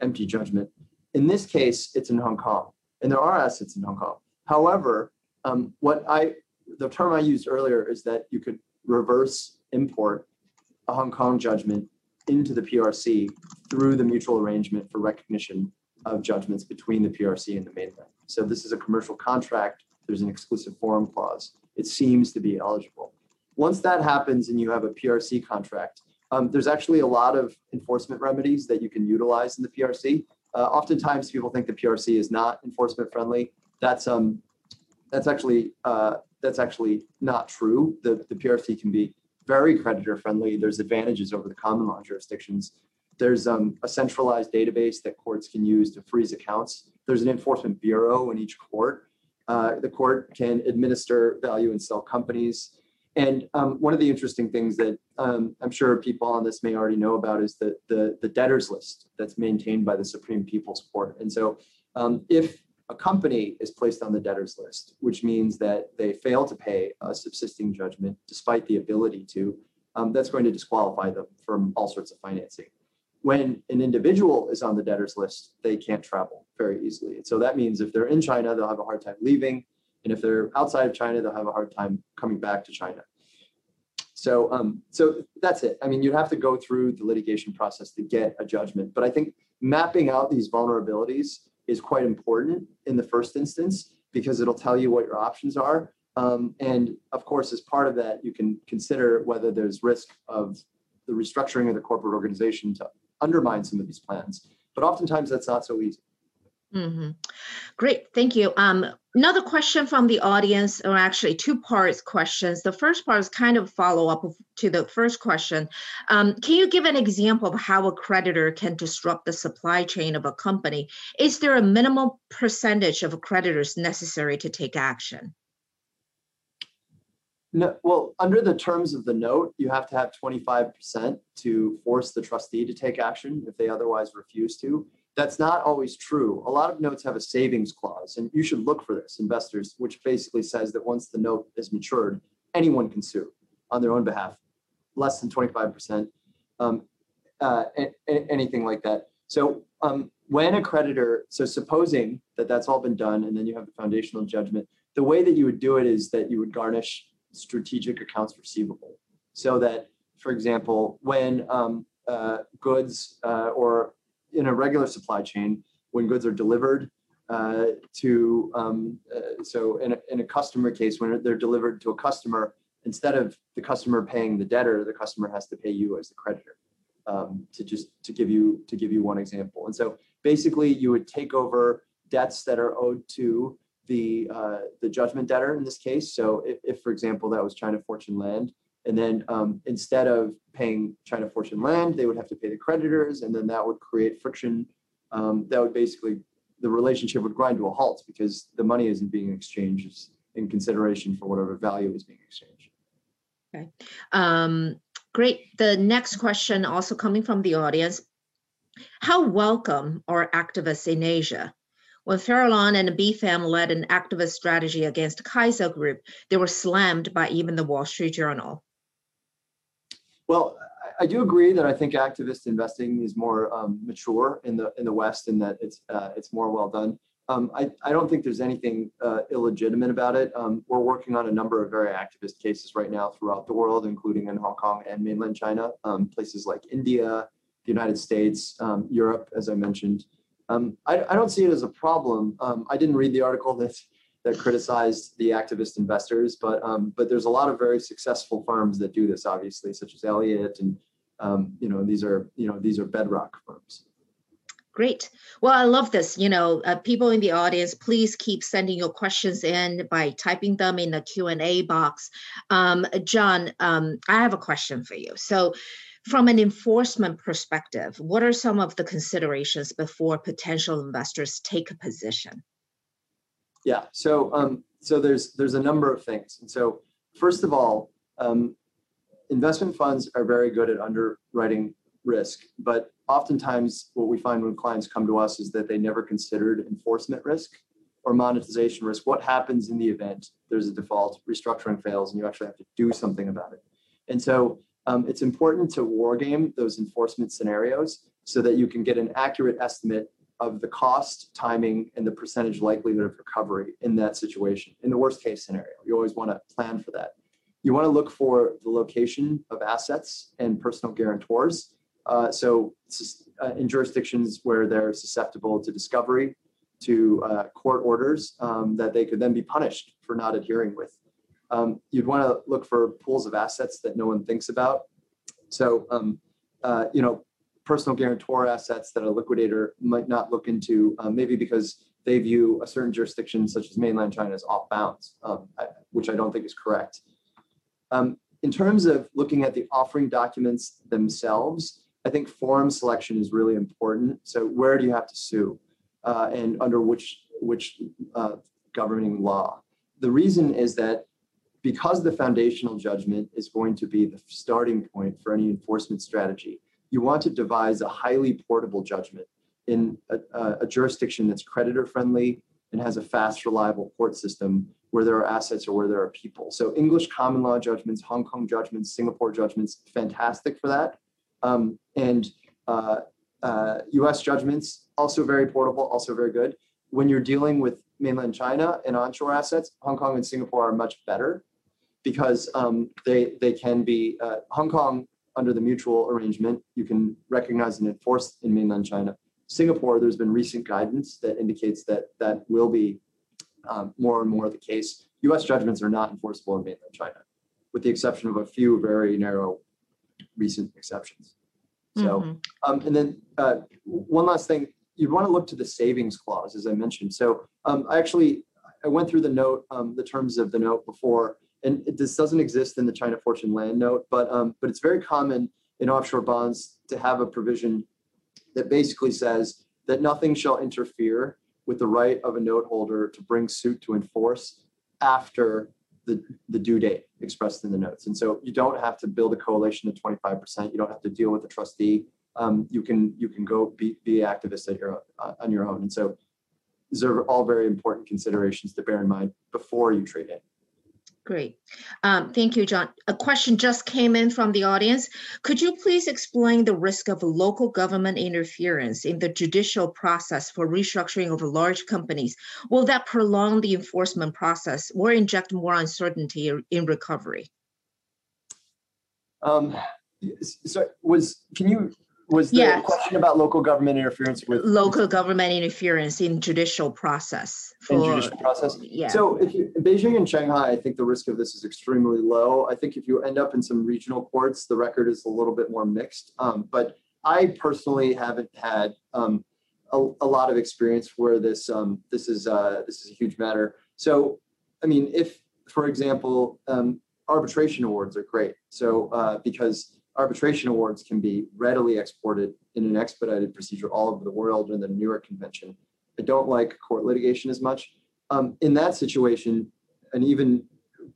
empty judgment. In this case, it's in Hong Kong and there are assets in Hong Kong. However, um, what I the term I used earlier is that you could reverse import a Hong Kong judgment into the PRC through the mutual arrangement for recognition of judgments between the PRC and the mainland. So this is a commercial contract. There's an exclusive forum clause. It seems to be eligible. Once that happens and you have a PRC contract, um, there's actually a lot of enforcement remedies that you can utilize in the PRC. Uh, oftentimes, people think the PRC is not enforcement friendly. That's um, that's actually uh, that's actually not true. The the PRC can be very creditor friendly. There's advantages over the common law jurisdictions. There's um, a centralized database that courts can use to freeze accounts. There's an enforcement bureau in each court. Uh, the court can administer value and sell companies. And um, one of the interesting things that um, I'm sure people on this may already know about is the, the, the debtors list that's maintained by the Supreme People's Court. And so um, if a company is placed on the debtors list, which means that they fail to pay a subsisting judgment despite the ability to, um, that's going to disqualify them from all sorts of financing. When an individual is on the debtors list, they can't travel very easily. And so that means if they're in China, they'll have a hard time leaving. And if they're outside of China, they'll have a hard time coming back to China. So, um, so that's it. I mean, you'd have to go through the litigation process to get a judgment. But I think mapping out these vulnerabilities is quite important in the first instance because it'll tell you what your options are. Um, and of course, as part of that, you can consider whether there's risk of the restructuring of the corporate organization to undermine some of these plans. But oftentimes, that's not so easy. Mm-hmm. Great, thank you. Um, another question from the audience, or actually two parts questions. The first part is kind of follow up to the first question. Um, can you give an example of how a creditor can disrupt the supply chain of a company? Is there a minimal percentage of creditors necessary to take action? No, well, under the terms of the note, you have to have 25% to force the trustee to take action if they otherwise refuse to. That's not always true. A lot of notes have a savings clause, and you should look for this, investors, which basically says that once the note is matured, anyone can sue on their own behalf, less than 25%, um, uh, anything like that. So um, when a creditor, so supposing that that's all been done, and then you have the foundational judgment, the way that you would do it is that you would garnish strategic accounts receivable, so that, for example, when um, uh, goods uh, or in a regular supply chain, when goods are delivered uh, to, um, uh, so in a, in a customer case, when they're delivered to a customer, instead of the customer paying the debtor, the customer has to pay you as the creditor. Um, to just to give you to give you one example, and so basically you would take over debts that are owed to the uh, the judgment debtor in this case. So if, if, for example, that was China Fortune Land, and then um, instead of paying China Fortune Land, they would have to pay the creditors, and then that would create friction. Um, that would basically the relationship would grind to a halt because the money isn't being exchanged in consideration for whatever value is being exchanged. Okay, um, great. The next question, also coming from the audience, how welcome are activists in Asia? When Farallon and BFAM led an activist strategy against Kaisa Group, they were slammed by even the Wall Street Journal. Well, I do agree that I think activist investing is more um, mature in the in the West, and that it's uh, it's more well done. Um, I, I don't think there's anything uh, illegitimate about it. Um, we're working on a number of very activist cases right now throughout the world, including in Hong Kong and mainland China, um, places like India, the United States, um, Europe, as I mentioned. Um, I, I, don't see it as a problem. I didn't read the article that that criticized the activist investors, but um, but there's a lot of very successful firms that do this, obviously, such as Elliott, and um, you know these are you know these are bedrock firms. Great. Well, I love this. You know, uh, people in the audience, please keep sending your questions in by typing them in the Q and A box. Um, John, um, I have a question for you. So. From an enforcement perspective, what are some of the considerations before potential investors take a position? Yeah. So um, so there's there's a number of things. And so first of all, um, investment funds are very good at underwriting risk, but oftentimes what we find when clients come to us is that they never considered enforcement risk or monetization risk. What happens in the event there's a default, restructuring fails, and you actually have to do something about it. And so um, it's important to wargame those enforcement scenarios so that you can get an accurate estimate of the cost, timing, and the percentage likelihood of recovery in that situation. In the worst case scenario, you always want to plan for that. You want to look for the location of assets and personal guarantors. Uh, so, uh, in jurisdictions where they're susceptible to discovery, to uh, court orders um, that they could then be punished for not adhering with. Um, you'd want to look for pools of assets that no one thinks about. So, um, uh, you know, personal guarantor assets that a liquidator might not look into, um, maybe because they view a certain jurisdiction, such as mainland China, as off bounds, um, which I don't think is correct. Um, in terms of looking at the offering documents themselves, I think forum selection is really important. So where do you have to sue, uh, and under which which uh, governing law. The reason is that because the foundational judgment is going to be the starting point for any enforcement strategy, you want to devise a highly portable judgment in a, a jurisdiction that's creditor friendly and has a fast, reliable court system where there are assets or where there are people. So English common law judgments, Hong Kong judgments, Singapore judgments, fantastic for that. Um, and uh, uh, US judgments, also very portable, also very good. When you're dealing with mainland China and onshore assets, Hong Kong and Singapore are much better because um, they, they can be, uh, Hong Kong under the mutual arrangement, you can recognize and enforce in mainland China. Singapore, there's been recent guidance that indicates that that will be um, more and more the case. US judgments are not enforceable in mainland China, with the exception of a few very narrow recent exceptions. So, mm-hmm. um, and then uh, one last thing, you want to look to the savings clause, as I mentioned. So, um, I actually I went through the note, um, the terms of the note before, and it, this doesn't exist in the China Fortune Land note, but um, but it's very common in offshore bonds to have a provision that basically says that nothing shall interfere with the right of a note holder to bring suit to enforce after the, the due date expressed in the notes. And so you don't have to build a coalition to 25%. You don't have to deal with the trustee. Um, you can you can go be, be activist at your uh, on your own. And so these are all very important considerations to bear in mind before you trade in. Great. Um, thank you, John. A question just came in from the audience. Could you please explain the risk of local government interference in the judicial process for restructuring of large companies? Will that prolong the enforcement process or inject more uncertainty in recovery? Um, so was can you was the yes. question about local government interference with local government interference in judicial process for, in judicial process? Yeah. So if you beijing and shanghai i think the risk of this is extremely low. I think if you end up in some regional courts the record is a little bit more mixed. Um, but i personally haven't had um, a, a, lot of experience where this um, this is uh, this is a huge matter. So i mean if for example um, arbitration awards are great. So uh, because arbitration awards can be readily exported in an expedited procedure all over the world in the New York Convention. I don't like court litigation as much. Um, in that situation, an even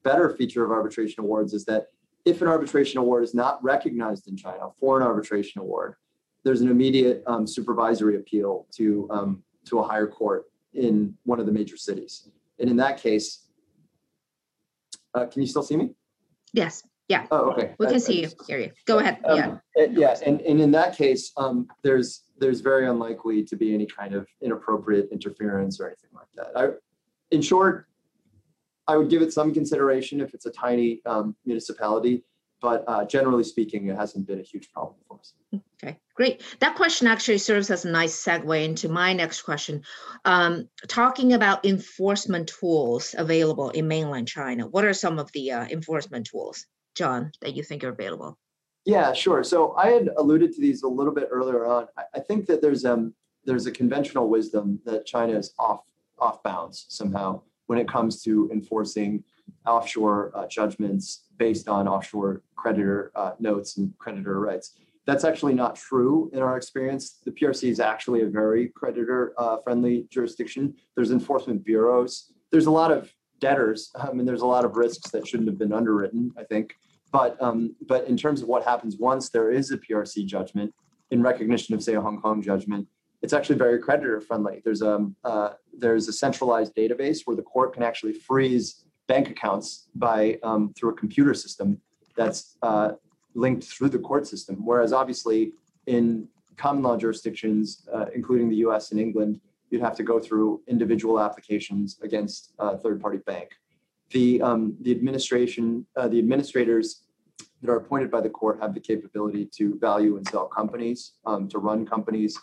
better feature of arbitration awards is that if an arbitration award is not recognized in China, a foreign arbitration award, there's an immediate um, supervisory appeal to um, to a higher court in one of the major cities. And in that case, uh, can you still see me? Yes. Yeah. Oh, okay. We can see you, hear you. Go ahead. Um, yeah. Yes, and, and in that case, um, there's there's very unlikely to be any kind of inappropriate interference or anything like that. I, in short, I would give it some consideration if it's a tiny um, municipality, but uh, generally speaking, it hasn't been a huge problem for us. Okay, great. That question actually serves as a nice segue into my next question. Um, talking about enforcement tools available in mainland China, what are some of the uh, enforcement tools? John, that you think are available? Yeah, sure. So I had alluded to these a little bit earlier on. I, think that there's um there's a conventional wisdom that China is off off bounds somehow when it comes to enforcing offshore uh, judgments based on offshore creditor uh, notes and creditor rights. That's actually not true in our experience. The PRC is actually a very creditor uh, friendly jurisdiction. There's enforcement bureaus. There's a lot of debtors. I mean, there's a lot of risks that shouldn't have been underwritten, I think. But um, but in terms of what happens once there is a PRC judgment in recognition of, say, a Hong Kong judgment, it's actually very creditor friendly. There's a um, uh, there's a centralized database where the court can actually freeze bank accounts by um, through a computer system that's uh, linked through the court system. Whereas obviously in common law jurisdictions, uh, including the U.S. and England, you'd have to go through individual applications against a third-party bank. The um, the administration, uh, the administrators that are appointed by the court have the capability to value and sell companies, um, to run companies.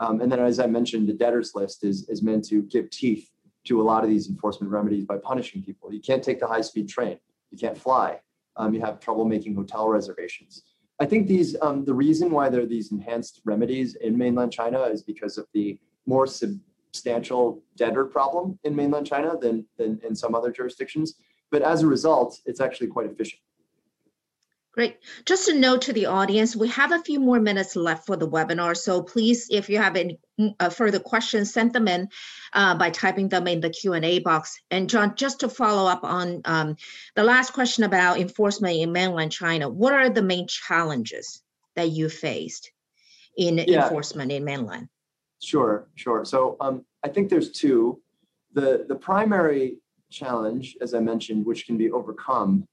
Um, and then, as I mentioned, the debtors list is, is meant to give teeth to a lot of these enforcement remedies by punishing people. You can't take the high speed train, you can't fly, um, you have trouble making hotel reservations. I think these um, the reason why there are these enhanced remedies in mainland China is because of the more substantial debtor problem in mainland China than, than in some other jurisdictions. But as a result, it's actually quite efficient. Great. Just a note to the audience, we have a few more minutes left for the webinar. So please, if you have any mm, uh, further questions, send them in uh, by typing them in the Q&A box. And John, just to follow up on um, the last question about enforcement in mainland China, what are the main challenges that you faced in yeah. enforcement in mainland? Sure, sure. So um, I think there's two. The, the primary challenge, as I mentioned, which can be overcome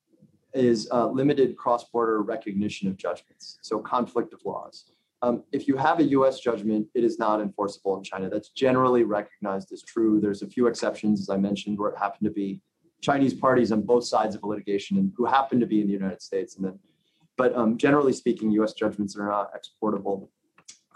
is uh, limited cross-border recognition of judgments, so conflict of laws. Um, if you have a US judgment, it is not enforceable in China. That's generally recognized as true. There's a few exceptions, as I mentioned, where it happened to be Chinese parties on both sides of a litigation and who happen to be in the United States. And then, but um, generally speaking, US judgments are not exportable.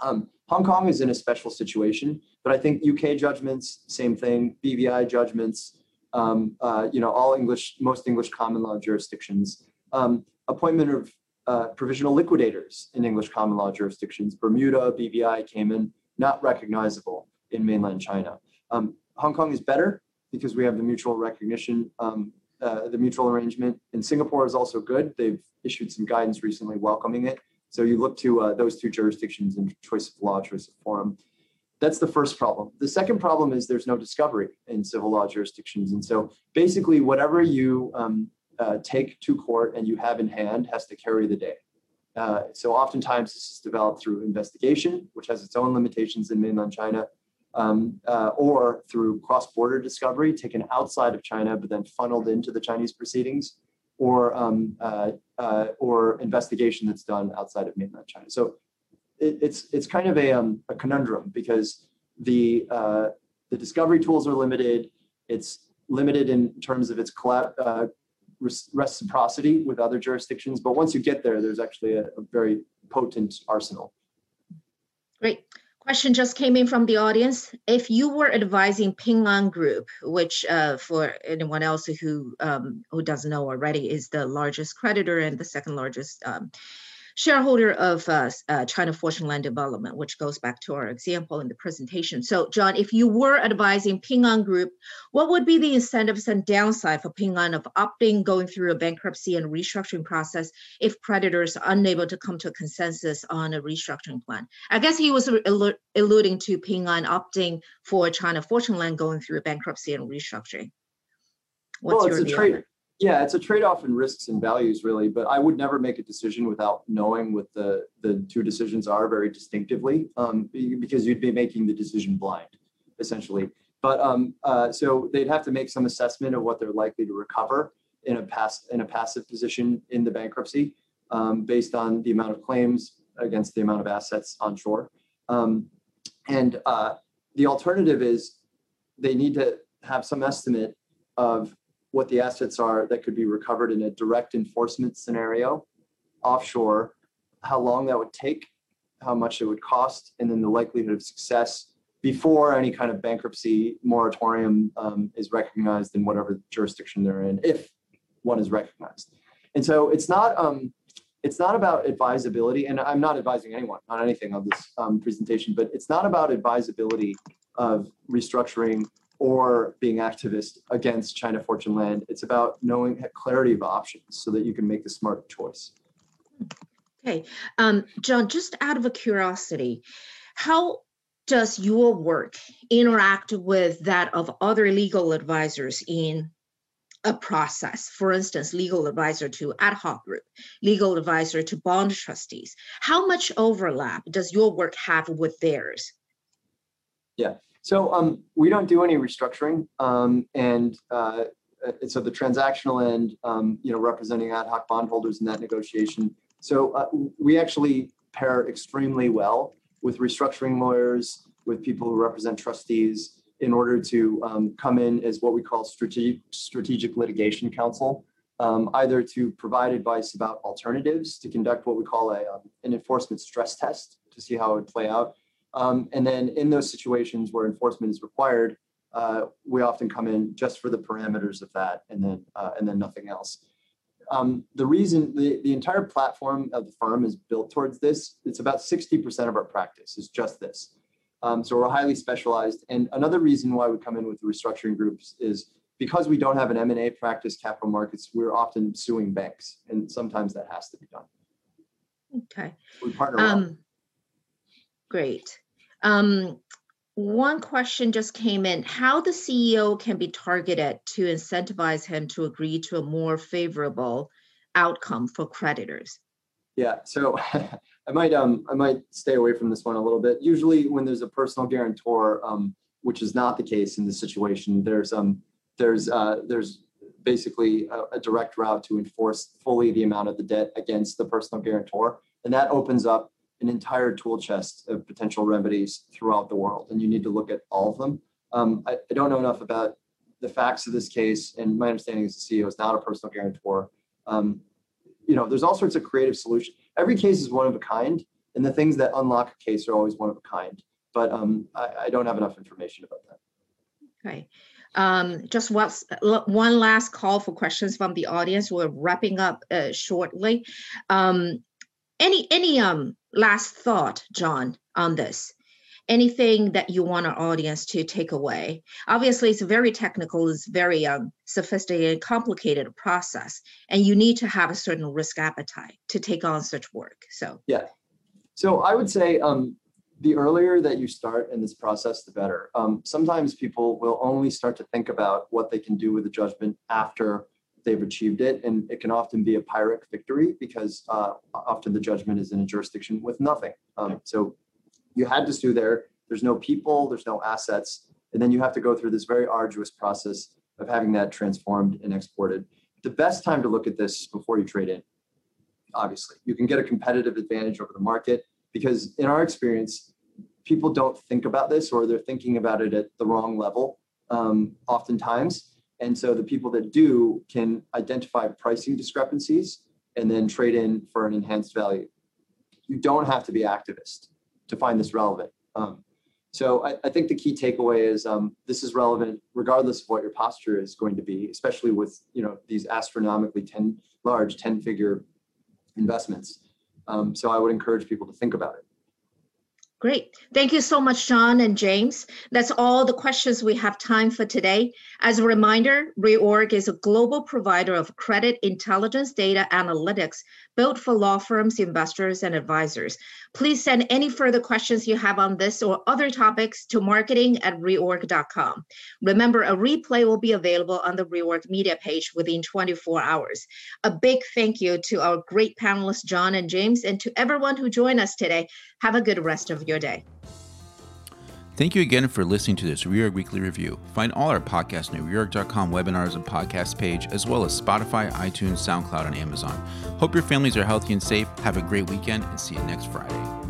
Um, Hong Kong is in a special situation, but I think UK judgments, same thing, BVI judgments, um, uh, you know, all English, most English common law jurisdictions. Um, appointment of uh, provisional liquidators in English common law jurisdictions, Bermuda, BVI, Cayman, not recognizable in mainland China. Um, Hong Kong is better because we have the mutual recognition, um, uh, the mutual arrangement. And Singapore is also good. They've issued some guidance recently welcoming it. So you look to uh, those two jurisdictions in choice of law, choice of forum. That's the first problem. The second problem is there's no discovery in civil law jurisdictions. And so basically, whatever you um, uh, take to court and you have in hand has to carry the day. Uh, so oftentimes this is developed through investigation, which has its own limitations in mainland China, um, uh, or through cross-border discovery taken outside of China, but then funneled into the Chinese proceedings, or um, uh, uh, or investigation that's done outside of mainland China. So it, it's it's kind of a, um, a conundrum because the uh, the discovery tools are limited. It's limited in terms of its collab, uh, reciprocity with other jurisdictions. But once you get there, there's actually a, a very potent arsenal. Great. Question just came in from the audience. If you were advising Ping An Group, which uh, for anyone else who um, who doesn't know already is the largest creditor and the second largest um, shareholder of uh, uh, China Fortune Land Development, which goes back to our example in the presentation. So, John, if you were advising Ping An Group, what would be the incentives and downside for Ping An of opting, going through a bankruptcy and restructuring process if creditors are unable to come to a consensus on a restructuring plan? I guess he was alluding to Ping An opting for China Fortune Land going through a bankruptcy and restructuring. What's well, it's a trade. Yeah, it's a trade-off in risks and values, really. But I would never make a decision without knowing what the the two decisions are very distinctively, um, because you'd be making the decision blind, essentially. But um, uh, so they'd have to make some assessment of what they're likely to recover in a pass in a passive position in the bankruptcy, um, based on the amount of claims against the amount of assets onshore. Um, and uh, the alternative is they need to have some estimate of what the assets are that could be recovered in a direct enforcement scenario offshore, how long that would take, how much it would cost, and then the likelihood of success before any kind of bankruptcy moratorium um, is recognized in whatever jurisdiction they're in, if one is recognized. And so it's not um, it's not about advisability, and I'm not advising anyone on anything on this um, presentation, but it's not about advisability of restructuring or being activist against China Fortune Land. It's about knowing clarity of options so that you can make the smart choice. Okay, um, John, just out of a curiosity, how does your work interact with that of other legal advisors in a process? For instance, legal advisor to ad hoc group, legal advisor to bond trustees. How much overlap does your work have with theirs? Yeah, so um, we don't do any restructuring, um, and uh, so the transactional end, um, you know, representing ad hoc bondholders in that negotiation. So uh, we actually pair extremely well with restructuring lawyers, with people who represent trustees, in order to um, come in as what we call strategic strategic litigation counsel, um, either to provide advice about alternatives, to conduct what we call a um, an enforcement stress test to see how it would play out um, and then in those situations where enforcement is required, uh, we often come in just for the parameters of that and then, uh, and then nothing else. Um, the reason the, the entire platform of the firm is built towards this, it's about 60% of our practice is just this. Um, so we're highly specialized. And another reason why we come in with the restructuring groups is because we don't have an M&A practice capital markets, we're often suing banks, and sometimes that has to be done. Okay. We partner well. Um, great. Um, one question just came in, how the CEO can be targeted to incentivize him to agree to a more favorable outcome for creditors? Yeah, so I might um I might stay away from this one a little bit. Usually, when there's a personal guarantor, um, which is not the case in this situation, there's um there's uh there's basically a, a direct route to enforce fully the amount of the debt against the personal guarantor, and that opens up an entire tool chest of potential remedies throughout the world, and you need to look at all of them. Um, I, I don't know enough about the facts of this case, and my understanding is the CEO is not a personal guarantor. Um, you know, there's all sorts of creative solutions. Every case is one of a kind, and the things that unlock a case are always one of a kind. But um, I, I don't have enough information about that. Okay. Um, just one, one last call for questions from the audience. We're wrapping up uh, shortly. Um, any any um last thought, John, on this? anything that you want our audience to take away? Obviously it's very technical it's very um, sophisticated complicated process and you need to have a certain risk appetite to take on such work so. Yeah. So i would say um, the earlier that you start in this process the better. Um, sometimes people will only start to think about what they can do with the judgment after they've achieved it and it can often be a pyrrhic victory because uh, often the judgment is in a jurisdiction with nothing um, so you had to sue there. There's no people, there's no assets. And then you have to go through this very arduous process of having that transformed and exported. The best time to look at this is before you trade in, obviously. You can get a competitive advantage over the market because, in our experience, people don't think about this or they're thinking about it at the wrong level um, oftentimes. And so the people that do can identify pricing discrepancies and then trade in for an enhanced value. You don't have to be activist to find this relevant. Um, so I, I, think the key takeaway is um, this is relevant regardless of what your posture is going to be, especially with you know these astronomically 10 large 10 figure investments. Um, so I would encourage people to think about it. Great. Thank you so much, John and James. That's all the questions we have time for today. As a reminder, Reorg is a global provider of credit intelligence data analytics built for law firms, investors, and advisors. Please send any further questions you have on this or other topics to marketing at reorg.com. Remember, a replay will be available on the Reorg media page within 24 hours. A big thank you to our great panelists, John and James, and to everyone who joined us today. Have a good rest of your day. Thank you again for listening to this Reorg Weekly Review. Find all our podcasts on the reorg.com webinars and podcast page, as well as Spotify, iTunes, SoundCloud, and Amazon. Hope your families are healthy and safe. Have a great weekend and see you next Friday.